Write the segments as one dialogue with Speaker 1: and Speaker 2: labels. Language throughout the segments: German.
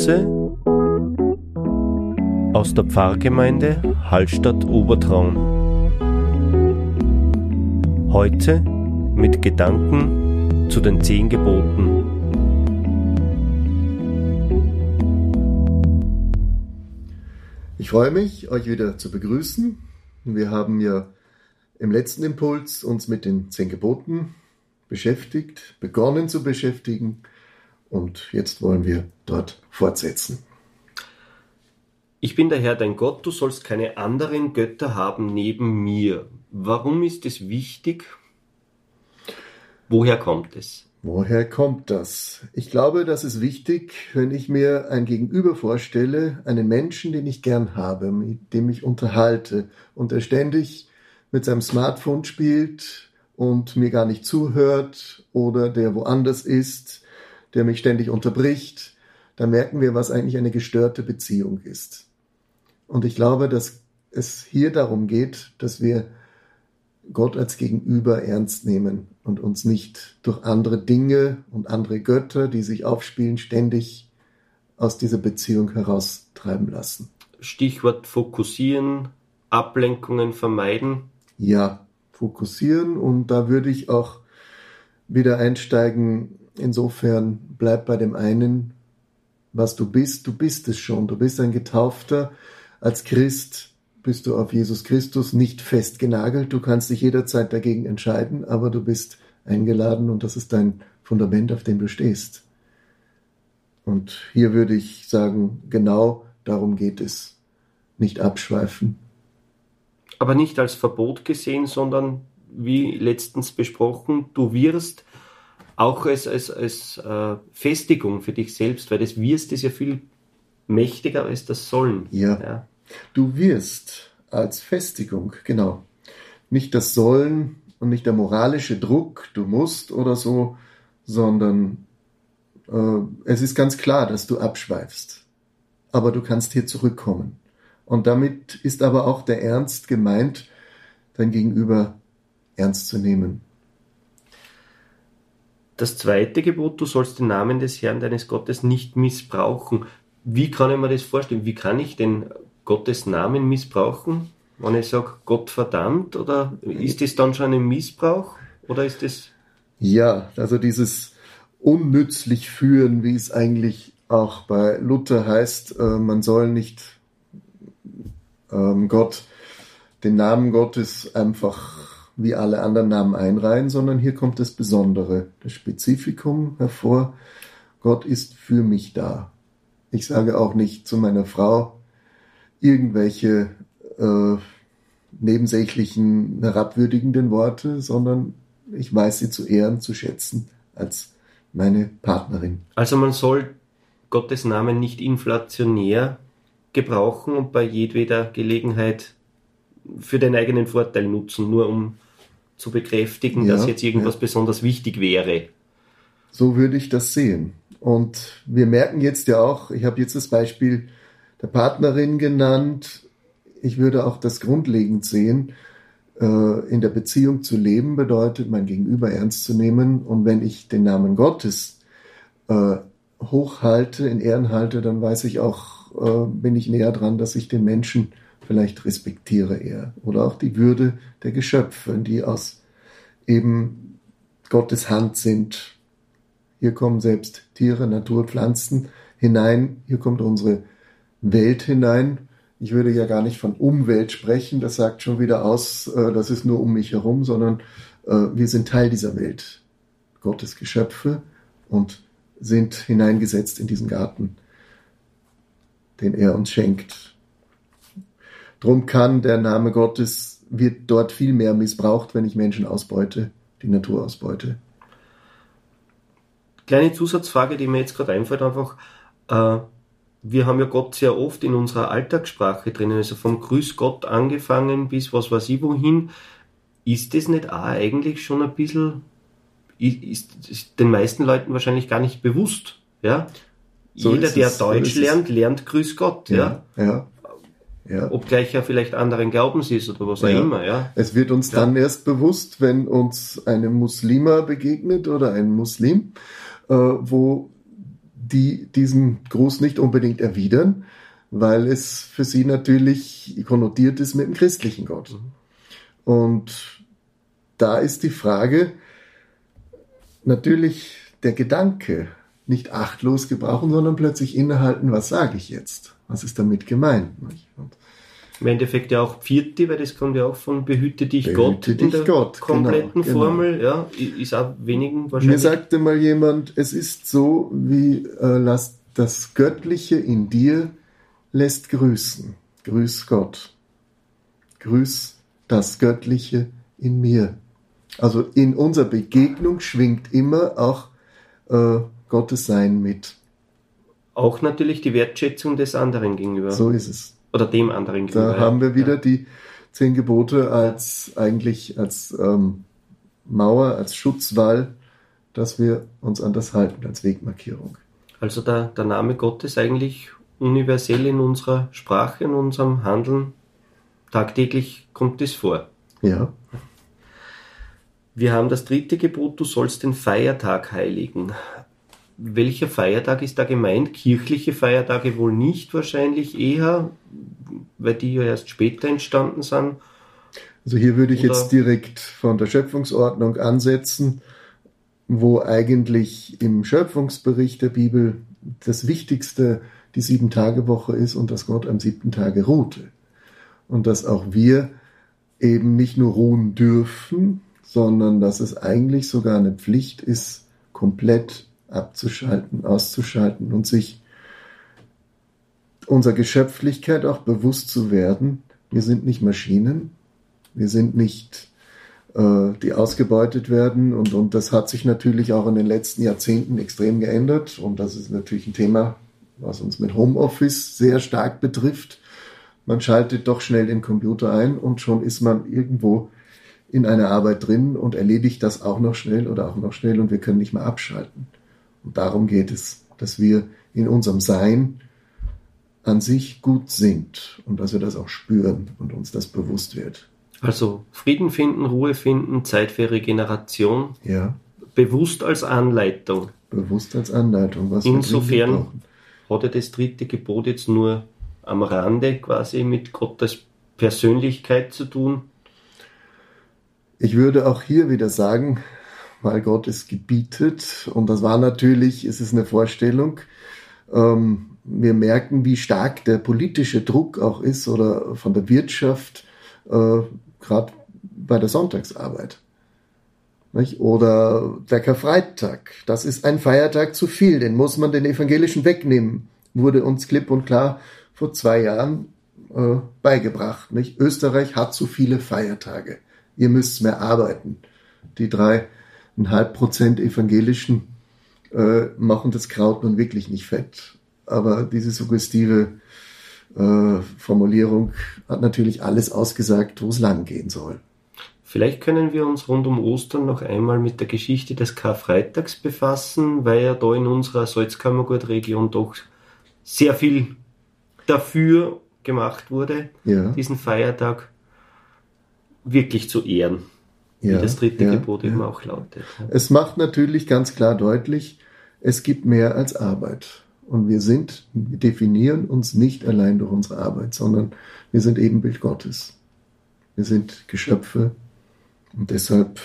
Speaker 1: Impulse aus der Pfarrgemeinde Hallstatt Obertraun. Heute mit Gedanken zu den zehn Geboten.
Speaker 2: Ich freue mich, euch wieder zu begrüßen. Wir haben ja im letzten Impuls uns mit den zehn Geboten beschäftigt, begonnen zu beschäftigen und jetzt wollen wir dort fortsetzen.
Speaker 1: Ich bin der Herr dein Gott, du sollst keine anderen Götter haben neben mir. Warum ist es wichtig? Woher kommt es?
Speaker 2: Woher kommt das? Ich glaube, das ist wichtig, wenn ich mir ein Gegenüber vorstelle, einen Menschen, den ich gern habe, mit dem ich unterhalte und der ständig mit seinem Smartphone spielt und mir gar nicht zuhört oder der woanders ist, der mich ständig unterbricht, dann merken wir, was eigentlich eine gestörte Beziehung ist. Und ich glaube, dass es hier darum geht, dass wir Gott als Gegenüber ernst nehmen und uns nicht durch andere Dinge und andere Götter, die sich aufspielen, ständig aus dieser Beziehung heraustreiben lassen.
Speaker 1: Stichwort fokussieren, Ablenkungen vermeiden.
Speaker 2: Ja, fokussieren und da würde ich auch wieder einsteigen. Insofern bleib bei dem einen, was du bist. Du bist es schon. Du bist ein Getaufter als Christ bist du auf Jesus Christus nicht festgenagelt. Du kannst dich jederzeit dagegen entscheiden, aber du bist eingeladen und das ist dein Fundament, auf dem du stehst. Und hier würde ich sagen, genau darum geht es. Nicht abschweifen.
Speaker 1: Aber nicht als Verbot gesehen, sondern wie letztens besprochen, du wirst auch als, als, als äh, Festigung für dich selbst, weil das Wirst ist ja viel mächtiger als das Sollen.
Speaker 2: Ja. ja. Du wirst als Festigung, genau. Nicht das Sollen und nicht der moralische Druck, du musst oder so, sondern äh, es ist ganz klar, dass du abschweifst. Aber du kannst hier zurückkommen. Und damit ist aber auch der Ernst gemeint, dein Gegenüber ernst zu nehmen.
Speaker 1: Das zweite Gebot, du sollst den Namen des Herrn deines Gottes nicht missbrauchen. Wie kann ich mir das vorstellen? Wie kann ich denn Gottes Namen missbrauchen? Wenn ich sage, Gott verdammt, oder ist das dann schon ein Missbrauch? Oder ist das.
Speaker 2: Ja, also dieses unnützlich führen, wie es eigentlich auch bei Luther heißt, äh, man soll nicht ähm, Gott, den Namen Gottes einfach wie alle anderen Namen einreihen, sondern hier kommt das Besondere, das Spezifikum hervor. Gott ist für mich da. Ich sage auch nicht zu meiner Frau irgendwelche äh, nebensächlichen, herabwürdigenden Worte, sondern ich weiß sie zu ehren, zu schätzen als meine Partnerin.
Speaker 1: Also man soll Gottes Namen nicht inflationär gebrauchen und bei jedweder Gelegenheit für den eigenen Vorteil nutzen, nur um zu bekräftigen, ja, dass jetzt irgendwas ja. besonders wichtig wäre.
Speaker 2: So würde ich das sehen. Und wir merken jetzt ja auch, ich habe jetzt das Beispiel der Partnerin genannt, ich würde auch das grundlegend sehen, äh, in der Beziehung zu leben bedeutet, mein Gegenüber ernst zu nehmen. Und wenn ich den Namen Gottes äh, hochhalte, in Ehren halte, dann weiß ich auch, äh, bin ich näher dran, dass ich den Menschen vielleicht respektiere eher. Oder auch die Würde der Geschöpfe, die aus eben Gottes Hand sind, hier kommen selbst Tiere, Natur, Pflanzen hinein. Hier kommt unsere Welt hinein. Ich würde ja gar nicht von Umwelt sprechen. Das sagt schon wieder aus, äh, das ist nur um mich herum, sondern äh, wir sind Teil dieser Welt. Gottes Geschöpfe und sind hineingesetzt in diesen Garten, den er uns schenkt. Drum kann der Name Gottes, wird dort viel mehr missbraucht, wenn ich Menschen ausbeute, die Natur ausbeute.
Speaker 1: Kleine Zusatzfrage, die mir jetzt gerade einfällt, einfach, äh, wir haben ja Gott sehr oft in unserer Alltagssprache drinnen, also vom Grüß Gott angefangen bis was weiß ich wohin. Ist das nicht auch eigentlich schon ein bisschen, ist, ist den meisten Leuten wahrscheinlich gar nicht bewusst, ja? So Jeder, der Deutsch so lernt, lernt Grüß Gott, ja. ja. ja. Obgleich er vielleicht anderen Glaubens ist oder was auch immer. Ja.
Speaker 2: Es wird uns dann erst bewusst, wenn uns eine Muslima begegnet oder ein Muslim, äh, wo die diesen Gruß nicht unbedingt erwidern, weil es für sie natürlich konnotiert ist mit dem christlichen Gott. Mhm. Und da ist die Frage, natürlich der Gedanke, nicht achtlos gebrauchen, sondern plötzlich innehalten, was sage ich jetzt? Was ist damit gemeint?
Speaker 1: Im Endeffekt ja auch vierte, weil das kommt ja auch von behüte dich
Speaker 2: behüte
Speaker 1: Gott
Speaker 2: dich
Speaker 1: in der
Speaker 2: Gott,
Speaker 1: kompletten
Speaker 2: genau,
Speaker 1: Formel,
Speaker 2: genau.
Speaker 1: ja, ist auch wenigen wahrscheinlich.
Speaker 2: Mir sagte mal jemand, es ist so, wie äh, lass das Göttliche in dir lässt grüßen. Grüß Gott. Grüß das Göttliche in mir. Also in unserer Begegnung schwingt immer auch äh, Gottes Sein mit.
Speaker 1: Auch natürlich die Wertschätzung des anderen gegenüber.
Speaker 2: So ist es.
Speaker 1: Oder dem anderen gegenüber.
Speaker 2: Da haben wir wieder
Speaker 1: ja.
Speaker 2: die zehn Gebote als eigentlich als ähm, Mauer, als Schutzwall, dass wir uns an das halten, als Wegmarkierung.
Speaker 1: Also der, der Name Gottes eigentlich universell in unserer Sprache, in unserem Handeln. Tagtäglich kommt es vor.
Speaker 2: Ja.
Speaker 1: Wir haben das dritte Gebot, du sollst den Feiertag heiligen. Welcher Feiertag ist da gemeint? Kirchliche Feiertage wohl nicht wahrscheinlich eher, weil die ja erst später entstanden sind.
Speaker 2: Also hier würde ich
Speaker 1: Oder-
Speaker 2: jetzt direkt von der Schöpfungsordnung ansetzen, wo eigentlich im Schöpfungsbericht der Bibel das Wichtigste die Sieben-Tage-Woche ist und dass Gott am siebten Tage ruhte. Und dass auch wir eben nicht nur ruhen dürfen, sondern dass es eigentlich sogar eine Pflicht ist, komplett abzuschalten, auszuschalten und sich unserer Geschöpflichkeit auch bewusst zu werden. Wir sind nicht Maschinen, wir sind nicht, äh, die ausgebeutet werden. Und, und das hat sich natürlich auch in den letzten Jahrzehnten extrem geändert. Und das ist natürlich ein Thema, was uns mit Homeoffice sehr stark betrifft. Man schaltet doch schnell den Computer ein und schon ist man irgendwo in einer Arbeit drin und erledigt das auch noch schnell oder auch noch schnell und wir können nicht mehr abschalten. Und darum geht es, dass wir in unserem Sein an sich gut sind und dass wir das auch spüren und uns das bewusst wird.
Speaker 1: Also Frieden finden, Ruhe finden, Zeit für Regeneration,
Speaker 2: Ja,
Speaker 1: bewusst als Anleitung.
Speaker 2: bewusst als Anleitung, was
Speaker 1: Insofern hat ja das dritte Gebot jetzt nur am Rande quasi mit Gottes Persönlichkeit zu tun.
Speaker 2: Ich würde auch hier wieder sagen, weil Gott es gebietet, und das war natürlich, es ist eine Vorstellung, ähm, wir merken, wie stark der politische Druck auch ist oder von der Wirtschaft, äh, gerade bei der Sonntagsarbeit. Nicht? Oder der Karfreitag, das ist ein Feiertag zu viel, den muss man den Evangelischen wegnehmen, wurde uns klipp und klar vor zwei Jahren äh, beigebracht. Nicht? Österreich hat zu viele Feiertage ihr müsst mehr arbeiten. Die dreieinhalb Prozent Evangelischen äh, machen das Kraut nun wirklich nicht fett. Aber diese suggestive äh, Formulierung hat natürlich alles ausgesagt, wo es lang gehen soll.
Speaker 1: Vielleicht können wir uns rund um Ostern noch einmal mit der Geschichte des Karfreitags befassen, weil ja da in unserer Salzkammergurtregion doch sehr viel dafür gemacht wurde,
Speaker 2: Ja,
Speaker 1: diesen Feiertag wirklich zu ehren,
Speaker 2: ja,
Speaker 1: wie das dritte
Speaker 2: ja,
Speaker 1: Gebot
Speaker 2: ja.
Speaker 1: eben auch lautet.
Speaker 2: Es macht natürlich ganz klar deutlich, es gibt mehr als Arbeit. Und wir sind, wir definieren uns nicht allein durch unsere Arbeit, sondern wir sind Ebenbild Gottes. Wir sind Geschöpfe und deshalb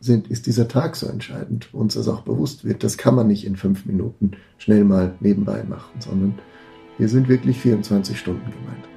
Speaker 2: sind, ist dieser Tag so entscheidend, wo uns das auch bewusst wird. Das kann man nicht in fünf Minuten schnell mal nebenbei machen, sondern wir sind wirklich 24 Stunden gemeint.